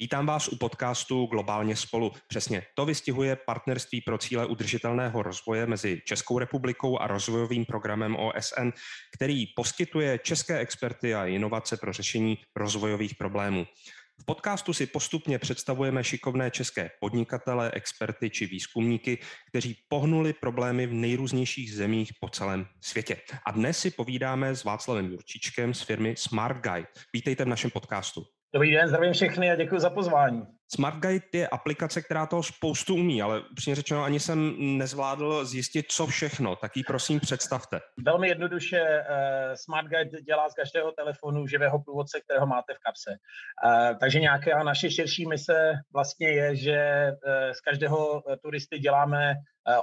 Vítám vás u podcastu Globálně spolu. Přesně to vystihuje partnerství pro cíle udržitelného rozvoje mezi Českou republikou a rozvojovým programem OSN, který poskytuje české experty a inovace pro řešení rozvojových problémů. V podcastu si postupně představujeme šikovné české podnikatele, experty či výzkumníky, kteří pohnuli problémy v nejrůznějších zemích po celém světě. A dnes si povídáme s Václavem Jurčičkem z firmy Smart Guide. Vítejte v našem podcastu. Dobrý den, zdravím všechny a děkuji za pozvání. Smart Guide je aplikace, která toho spoustu umí, ale upřímně řečeno ani jsem nezvládl zjistit, co všechno, tak ji prosím představte. Velmi jednoduše uh, Smart Guide dělá z každého telefonu živého průvodce, kterého máte v kapse. Uh, takže nějaká naše širší mise vlastně je, že uh, z každého turisty děláme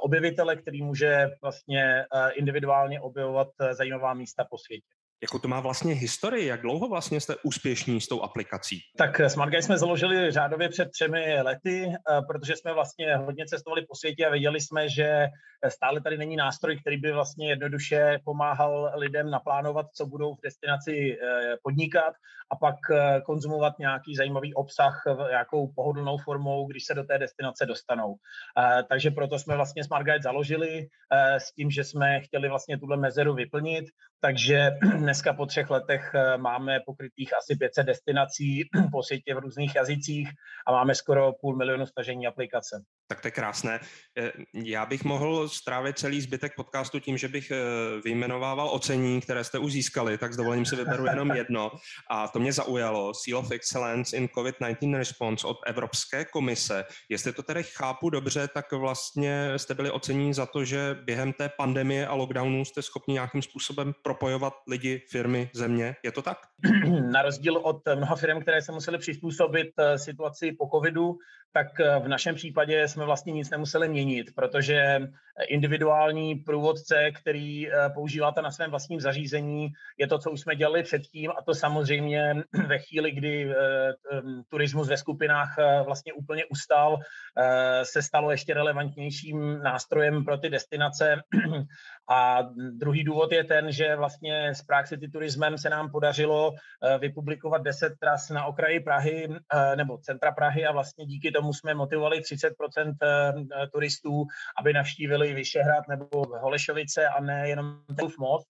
objevitele, který může vlastně individuálně objevovat zajímavá místa po světě. Jakou to má vlastně historii? Jak dlouho vlastně jste úspěšní s tou aplikací? Tak SmartGuide jsme založili řádově před třemi lety, eh, protože jsme vlastně hodně cestovali po světě a věděli jsme, že stále tady není nástroj, který by vlastně jednoduše pomáhal lidem naplánovat, co budou v destinaci eh, podnikat a pak eh, konzumovat nějaký zajímavý obsah nějakou pohodlnou formou, když se do té destinace dostanou. Takže proto jsme vlastně SmartGuide založili s tím, že jsme chtěli vlastně tuhle mezeru vyplnit, takže dneska po třech letech eh, máme pokrytých asi 500 destinací po světě v různých jazycích a máme skoro půl milionu stažení aplikace. Tak to je krásné. Eh, já bych mohl strávit celý zbytek podcastu tím, že bych eh, vyjmenovával ocení, které jste už získali, tak s dovolením si vyberu jenom jedno. A to mě zaujalo. Seal of Excellence in COVID-19 Response od Evropské komise. Jestli to tedy chápu dobře, tak vlastně jste byli ocení za to, že během té pandemie a lockdownu jste schopni nějakým způsobem propojovat lidi, firmy, země. Je to tak? Na rozdíl od mnoha firm, které se museli přizpůsobit eh, situaci po covidu, tak v našem případě jsme vlastně nic nemuseli měnit, protože individuální průvodce, který eh, používáte na svém vlastním zařízení, je to, co už jsme dělali předtím a to samozřejmě ve chvíli, kdy eh, turismus ve skupinách eh, vlastně úplně ustal, se stalo ještě relevantnějším nástrojem pro ty destinace. A druhý důvod je ten, že vlastně s Prague City Turismem se nám podařilo vypublikovat 10 tras na okraji Prahy nebo centra Prahy a vlastně díky tomu jsme motivovali 30 turistů, aby navštívili Vyšehrad nebo Holešovice a ne jenom ten most.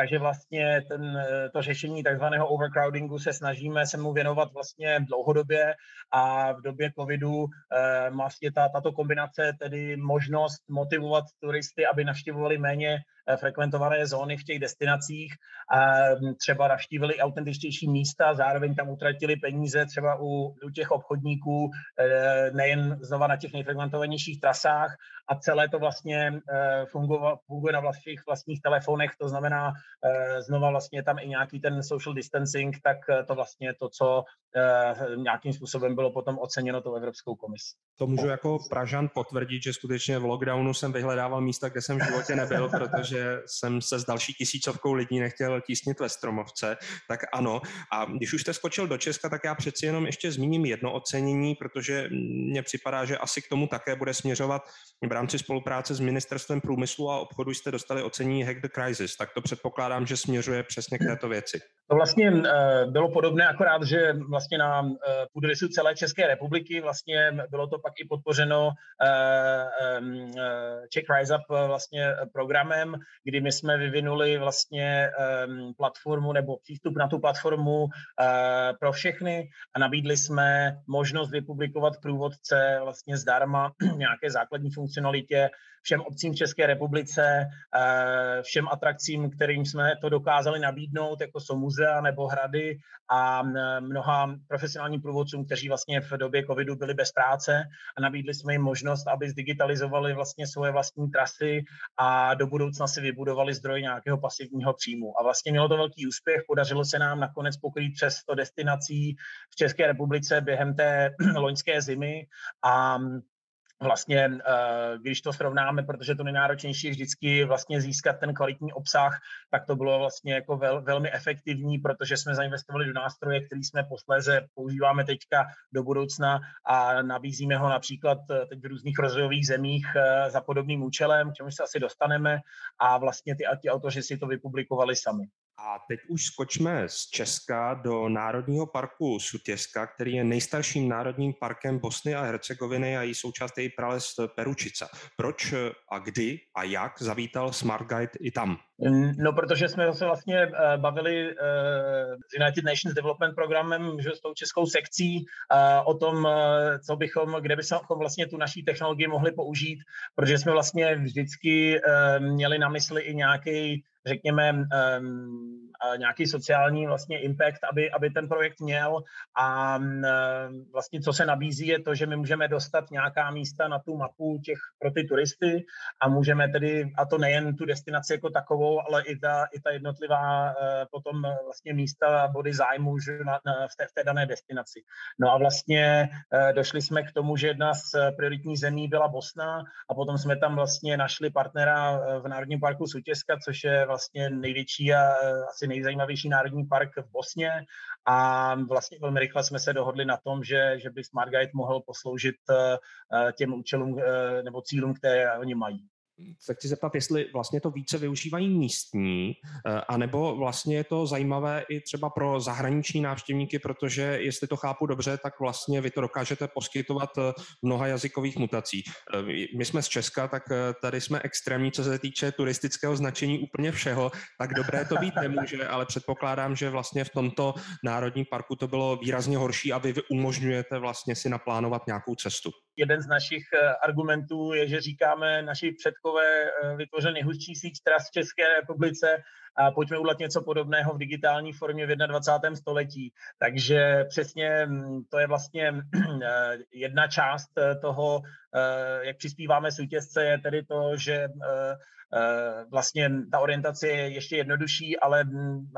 Takže vlastně ten, to řešení takzvaného overcrowdingu se snažíme se mu věnovat vlastně dlouhodobě a v době covidu eh, vlastně ta, tato kombinace, tedy možnost motivovat turisty, aby navštěvovali méně Eh, frekventované zóny v těch destinacích a třeba navštívili autentičtější místa, zároveň tam utratili peníze třeba u, u těch obchodníků, eh, nejen znova na těch nejfrekventovanějších trasách a celé to vlastně eh, funguje, funguje na vlastních, vlastních telefonech, to znamená znova vlastně tam i nějaký ten social distancing, tak to vlastně to, co nějakým způsobem bylo potom oceněno tou Evropskou komisí. To můžu jako Pražan potvrdit, že skutečně v lockdownu jsem vyhledával místa, kde jsem v životě nebyl, protože že jsem se s další tisícovkou lidí nechtěl tísnit ve Stromovce, tak ano. A když už jste skočil do Česka, tak já přeci jenom ještě zmíním jedno ocenění, protože mně připadá, že asi k tomu také bude směřovat v rámci spolupráce s Ministerstvem průmyslu a obchodu jste dostali ocenění Hack the Crisis, tak to předpokládám, že směřuje přesně k této věci. To vlastně eh, bylo podobné, akorát, že vlastně na eh, půdorysu celé České republiky vlastně bylo to pak i podpořeno eh, Czech Rise Up vlastně programem, kdy my jsme vyvinuli vlastně platformu nebo přístup na tu platformu pro všechny a nabídli jsme možnost vypublikovat průvodce vlastně zdarma nějaké základní funkcionalitě všem obcím v České republice, všem atrakcím, kterým jsme to dokázali nabídnout, jako jsou muzea nebo hrady a mnoha profesionálním průvodcům, kteří vlastně v době covidu byli bez práce a nabídli jsme jim možnost, aby zdigitalizovali vlastně svoje vlastní trasy a do budoucna si vybudovali zdroj nějakého pasivního příjmu. A vlastně mělo to velký úspěch, podařilo se nám nakonec pokrýt přes 100 destinací v České republice během té loňské zimy a vlastně, eh, když to srovnáme, protože to nejnáročnější je vždycky vlastně získat ten kvalitní obsah, tak to bylo vlastně jako vel, velmi efektivní, protože jsme zainvestovali do nástroje, který jsme posléze používáme teďka do budoucna a nabízíme ho například eh, teď v různých rozvojových zemích eh, za podobným účelem, k čemu se asi dostaneme a vlastně ty, ty autoři si to vypublikovali sami. A teď už skočme z Česka do Národního parku Sutěska, který je nejstarším národním parkem Bosny a Hercegoviny a její součást je prales Peručica. Proč a kdy a jak zavítal Smart Guide i tam? No, protože jsme se vlastně uh, bavili uh, s United Nations Development Programem, že s tou českou sekcí uh, o tom, co bychom, kde bychom vlastně tu naší technologii mohli použít, protože jsme vlastně vždycky měli na mysli i nějaký řekněme, nějaký sociální vlastně impact, aby, aby ten projekt měl a um, vlastně co se nabízí je to, že my můžeme dostat nějaká místa na tu mapu těch pro ty turisty a můžeme tedy, a to nejen tu destinaci jako takovou, ale i ta, i ta jednotlivá uh, potom vlastně místa, body zájmu že na, na, v, té, v té dané destinaci. No a vlastně uh, došli jsme k tomu, že jedna z prioritních zemí byla Bosna a potom jsme tam vlastně našli partnera v Národním parku Sutěska, což je vlastně největší a asi nejzajímavější národní park v Bosně. A vlastně velmi rychle jsme se dohodli na tom, že, že by Smart Guide mohl posloužit eh, těm účelům eh, nebo cílům, které oni mají se chci zeptat, jestli vlastně to více využívají místní, eh, anebo vlastně je to zajímavé i třeba pro zahraniční návštěvníky, protože jestli to chápu dobře, tak vlastně vy to dokážete poskytovat eh, mnoha jazykových mutací. Eh, my jsme z Česka, tak tady jsme extrémní, co se týče turistického značení úplně všeho, tak dobré to být nemůže, ale předpokládám, že vlastně v tomto národním parku to bylo výrazně horší a vy umožňujete vlastně si naplánovat nějakou cestu. Jeden z našich argumentů je, že říkáme naši předko takové eh, vytvořil nejhustší síť tras v České republice a pojďme udělat něco podobného v digitální formě v 21. století. Takže přesně mm, to je vlastně eh, jedna část eh, toho, jak přispíváme soutězce, je tedy to, že Eh, vlastně ta orientace je ještě jednodušší, ale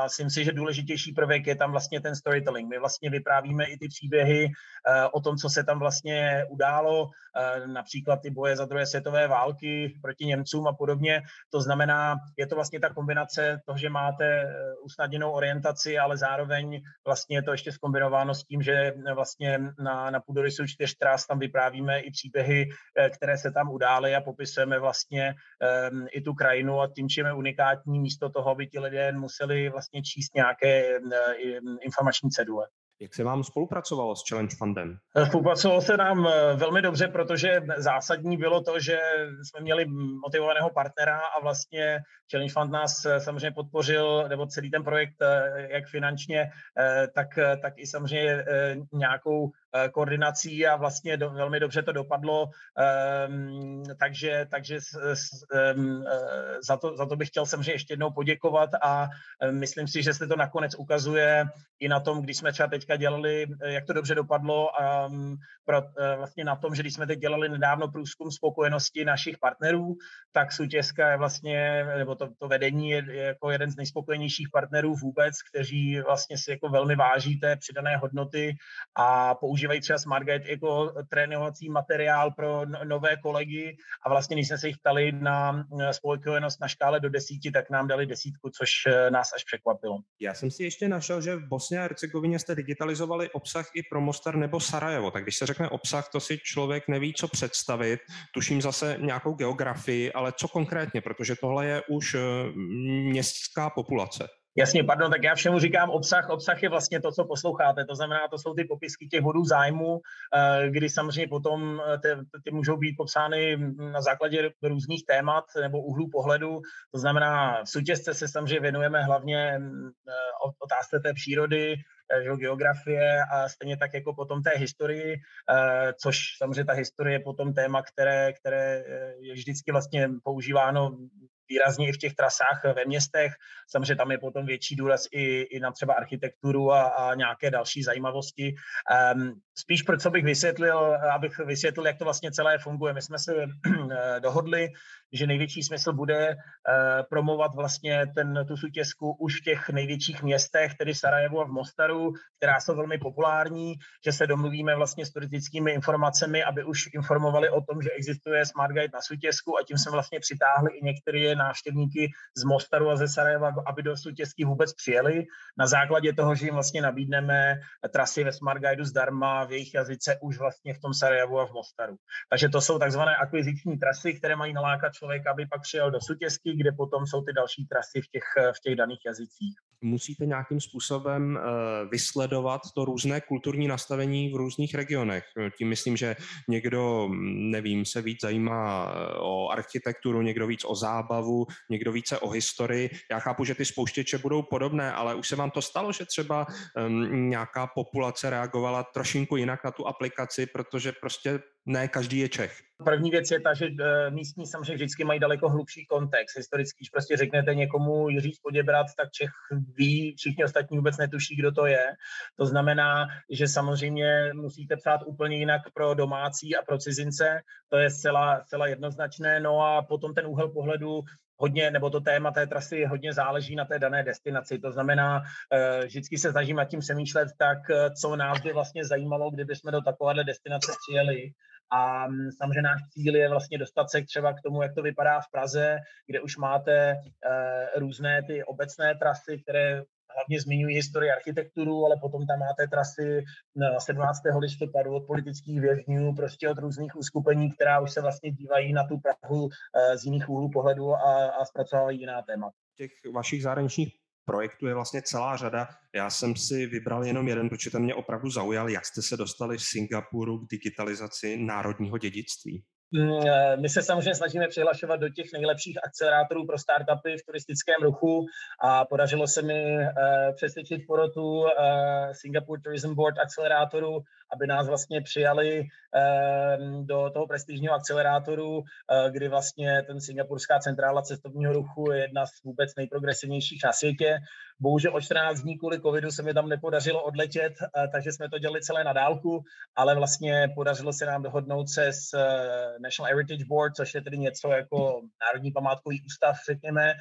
myslím si, že důležitější prvek je tam vlastně ten storytelling. My vlastně vyprávíme i ty příběhy eh, o tom, co se tam vlastně událo, eh, například ty boje za druhé světové války proti Němcům a podobně. To znamená, je to vlastně ta kombinace toho, že máte usnadněnou orientaci, ale zároveň vlastně je to ještě zkombinováno s tím, že vlastně na, na půdorysu čtyř tras tam vyprávíme i příběhy, které se tam udály a popisujeme vlastně i tu krajinu a tím, čím je unikátní, místo toho, aby ti lidé museli vlastně číst nějaké eh, informační cedule. Jak se vám spolupracovalo s Challenge Fundem? Eh, spolupracovalo se nám eh, velmi dobře, protože zásadní bylo to, že jsme měli motivovaného partnera a vlastně Challenge Fund nás samozřejmě podpořil, nebo celý ten projekt, jak finančně, tak, tak i samozřejmě nějakou Eh, koordinací a vlastně do, velmi dobře to dopadlo, um, takže, takže s, um, za, to, za to bych chtěl samozřejmě ještě jednou poděkovat a um, myslím si, že se to nakonec ukazuje i na tom, když jsme třeba teďka dělali, jak to dobře dopadlo um, pro, uh, vlastně na tom, že když jsme teď dělali nedávno průzkum spokojenosti našich partnerů, tak Sutězka je vlastně, nebo to, to vedení je, je jako jeden z nejspokojenějších partnerů vůbec, kteří vlastně si jako velmi váží té přidané hodnoty a používají používají třeba SmartGate jako trénovací materiál pro nové kolegy a vlastně, když jsme se jich ptali na eh, spokojenost na škále do desíti, tak nám dali desítku, což eh, nás až překvapilo. Já jsem si ještě našel, že v Bosně a Hercegovině jste digitalizovali obsah i pro Mostar nebo Sarajevo. Tak když se řekne obsah, to si člověk neví, co představit. Tuším zase nějakou geografii, ale co konkrétně, protože tohle je už eh, městská populace. Jasně, pardon, tak já všemu říkám obsah. Obsah je vlastně to, co posloucháte. To znamená, to jsou ty popisky těch bodů zájmu, eh, kdy samozřejmě potom eh, ty, ty můžou být popsány na základě různých témat nebo úhlů pohledu. To znamená, v soutězce se samozřejmě věnujeme hlavně eh, otázce té přírody, geografie a stejně tak jako potom té historii, což samozřejmě ta historie je potom téma, které, které je vždycky vlastně používáno výrazně i v těch trasách ve městech. Samozřejmě tam je potom větší důraz i, i na třeba architekturu a, a nějaké další zajímavosti. Um, spíš proč bych vysvětlil, abych vysvětlil, jak to vlastně celé funguje. My jsme se dohodli, že největší smysl bude uh, promovat vlastně ten, tu sutězku už v těch největších městech, tedy Sarajevo a v Mostaru, která jsou velmi populární, že se domluvíme vlastně s turistickými informacemi, aby už informovali o tom, že existuje Smart Guide na sutězku a tím jsme vlastně přitáhli i některé návštěvníky z Mostaru a ze Sarajeva, aby do sutězky vůbec přijeli. Na základě toho, že jim vlastně nabídneme trasy ve Smart Guideu zdarma v jejich jazyce už vlastně v tom Sarajevu a v Mostaru. Takže to jsou takzvané akviziční trasy, které mají nalákat člověka, aby pak přijel do sutězky, kde potom jsou ty další trasy v těch, v těch daných jazycích. musíte nějakým způsobem eh, vysledovat to různé kulturní nastavení v různých regionech. Tím myslím, že někdo, nevím, se víc zajímá eh, o architekturu, někdo víc o zábavu, někdo více o historii. Já chápu, že ty spouštěče budou podobné, ale už se vám to stalo, že třeba nějaká populace reagovala trošinku jinak na tu aplikaci, protože prostě ne každý je Čech. První věc je ta, že eh, místní samozřejmě vždycky mají daleko hlubší kontext. Historicky, když prostě řeknete někomu Jiří Poděbrat, tak Čech ví, všichni ostatní vůbec netuší, kdo to je. To znamená, že samozřejmě musíte psát úplně jinak pro domácí a pro cizince. To je zcela, zcela jednoznačné. No a potom ten úhel pohledu hodně, nebo to téma té trasy hodně záleží na té dané destinaci. To znamená, eh, vždycky se snažím nad tím přemýšlet tak, eh, co nás by vlastně zajímalo, kdyby jsme do takovéhle destinace přijeli. A mm, samozřejmě náš cíl je vlastně dostat se třeba k tomu, jak to vypadá v Praze, kde už máte uh, různé ty obecné trasy, které hlavně zmiňují historii architekturu, ale potom tam máte trasy na 17. listopadu od politických vězňů, prostě od různých uskupení, která už se vlastně dívají na tu Prahu uh, z jiných úhlů pohledu a, a zpracovávají jiná témata. Těch vašich zahraničních projektů je vlastně celá řada. Já jsem si vybral jenom jeden, protože ten mě opravdu zaujal, jak jste se dostali v Singapuru k digitalizaci národního dědictví. Mm, eh, my se samozřejmě snažíme přihlašovat do těch nejlepších akcelerátorů pro startupy v turistickém ruchu a podařilo se mi uh, přesvědčit porotu uh, Singapore Tourism Board akcelerátoru, aby nás vlastně přijali uh, do toho prestižního akcelerátoru, uh, kdy vlastně ten Singapurská centrála cestovního ruchu je jedna z vůbec nejprogresivnějších na světě. Bohužel o 14 dní kvůli covidu se mi tam nepodařilo odletět, uh, takže jsme to dělali celé na dálku, ale vlastně podařilo se nám dohodnout se s National Heritage Board, což je tedy něco jako Národní památkový ústav, řekněme.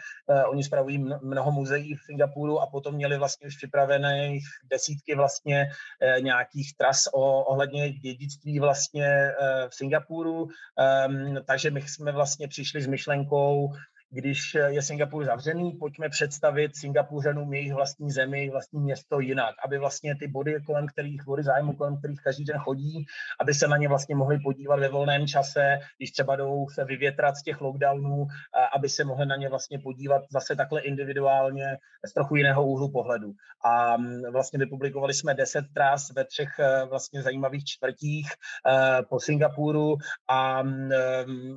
Oni spravují mnoho muzeí v Singapuru a potom měli vlastně už připravené desítky vlastně nějakých tras o, ohledně dědictví vlastně uh, v Singapuru. Um, takže my jsme vlastně přišli s myšlenkou když je Singapur zavřený, pojďme představit Singapuřanům jejich vlastní zemi, vlastní město jinak, aby vlastně ty body, kolem kterých, body zájmu, kolem kterých každý den chodí, aby se na ně vlastně mohli podívat ve volném čase, když třeba jdou se vyvětrat z těch lockdownů, aby se mohli na ně vlastně podívat zase takhle individuálně z trochu jiného úhlu pohledu. A vlastně vypublikovali jsme deset tras ve třech e, vlastně zajímavých čtvrtích e, po Singapuru a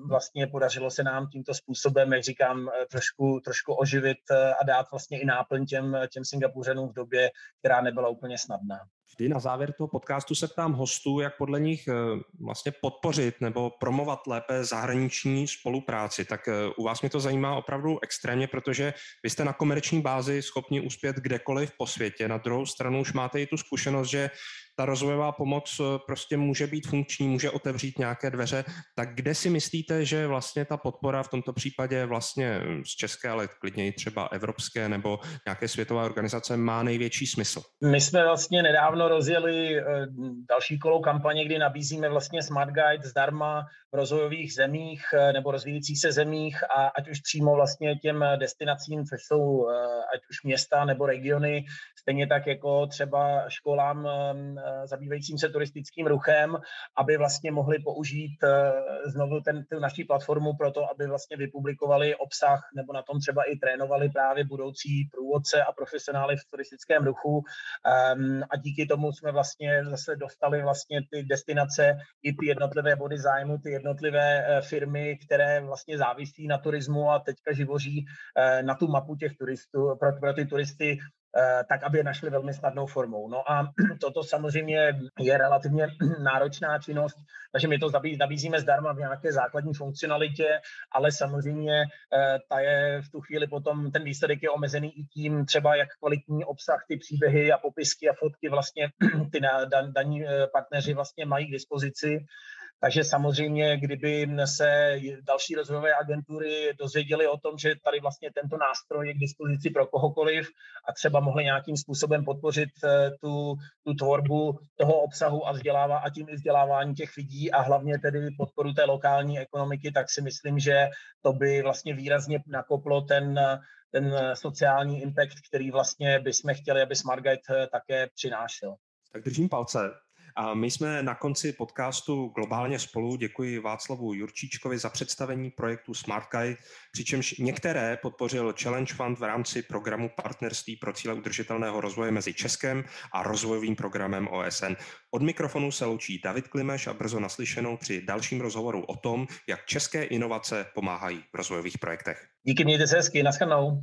vlastně podařilo se nám tímto způsobem, jak říkám, říkám, eh, trošku, trošku oživit eh, a dát vlastně i náplň těm, těm Singapuřanům v době, která nebyla úplně snadná. Vždy na závěr toho podcastu se ptám hostů, jak podle nich eh, vlastně podpořit nebo promovat lépe zahraniční spolupráci. Tak u vás mě to zajímá opravdu extrémně, protože vy jste na komerční bázi schopni uspět kdekoliv po světě. Na druhou stranu už máte i tu zkušenost, že ta rozvojová pomoc eh, prostě může být funkční, může otevřít nějaké dveře, tak kde si myslíte, že vlastně ta podpora v tomto případě vlastně z české, ale klidně i třeba evropské nebo nějaké světové organizace má největší smysl? My jsme vlastně nedávno rozjeli eh, další kolou kampaně, kdy nabízíme vlastně Smart Guide zdarma v rozvojových zemích eh, nebo rozvíjících se zemích a ať už přímo vlastně těm destinacím, což jsou ať už města nebo regiony, stejně tak jako třeba školám Eh, zabývajícím se turistickým ruchem, aby vlastně mohli použít eh, znovu ten, tu naší platformu pro to, aby vlastně vypublikovali obsah nebo na tom třeba i trénovali právě budoucí průvodce a profesionály v turistickém ruchu. A díky tomu jsme vlastně zase dostali vlastně ty destinace i ty jednotlivé body zájmu, ty jednotlivé eh, firmy, které vlastně závisí na turismu a teďka živoří na tu mapu těch turistů, pro, pro ty turisty tak aby je našli velmi snadnou formou. No a toto samozřejmě je relativně náročná činnost, takže my to nabízíme zdarma v nějaké základní funkcionalitě, ale samozřejmě eh, ta je v tu chvíli potom, ten výsledek je omezený i tím třeba, jak kvalitní obsah ty příběhy a popisky a fotky vlastně ty daní eh, partneři vlastně mají k dispozici. Takže samozřejmě, kdyby se další rozvojové agentury dozvěděly o tom, že tady vlastně tento nástroj je k dispozici pro kohokoliv a třeba mohli nějakým způsobem podpořit eh, tu, tu tvorbu toho obsahu a vzdělává a tím i vzdělávání těch lidí a hlavně tedy podporu té lokální ekonomiky, tak si myslím, že to by vlastně výrazně nakoplo ten, ten sociální impact, který vlastně bychom chtěli, aby SmartGuide eh, také přinášel. Tak držím palce. A my jsme na konci podcastu Globálně spolu. Děkuji Václavu Jurčíčkovi za představení projektu Smart Guy, přičemž některé podpořil Challenge Fund v rámci programu Partnerství pro cíle udržitelného rozvoje mezi Českem a rozvojovým programem OSN. Od mikrofonu se loučí David Klimeš a brzo naslyšenou při dalším rozhovoru o tom, jak české inovace pomáhají v rozvojových projektech. Díky, mějte se hezky, naschledanou.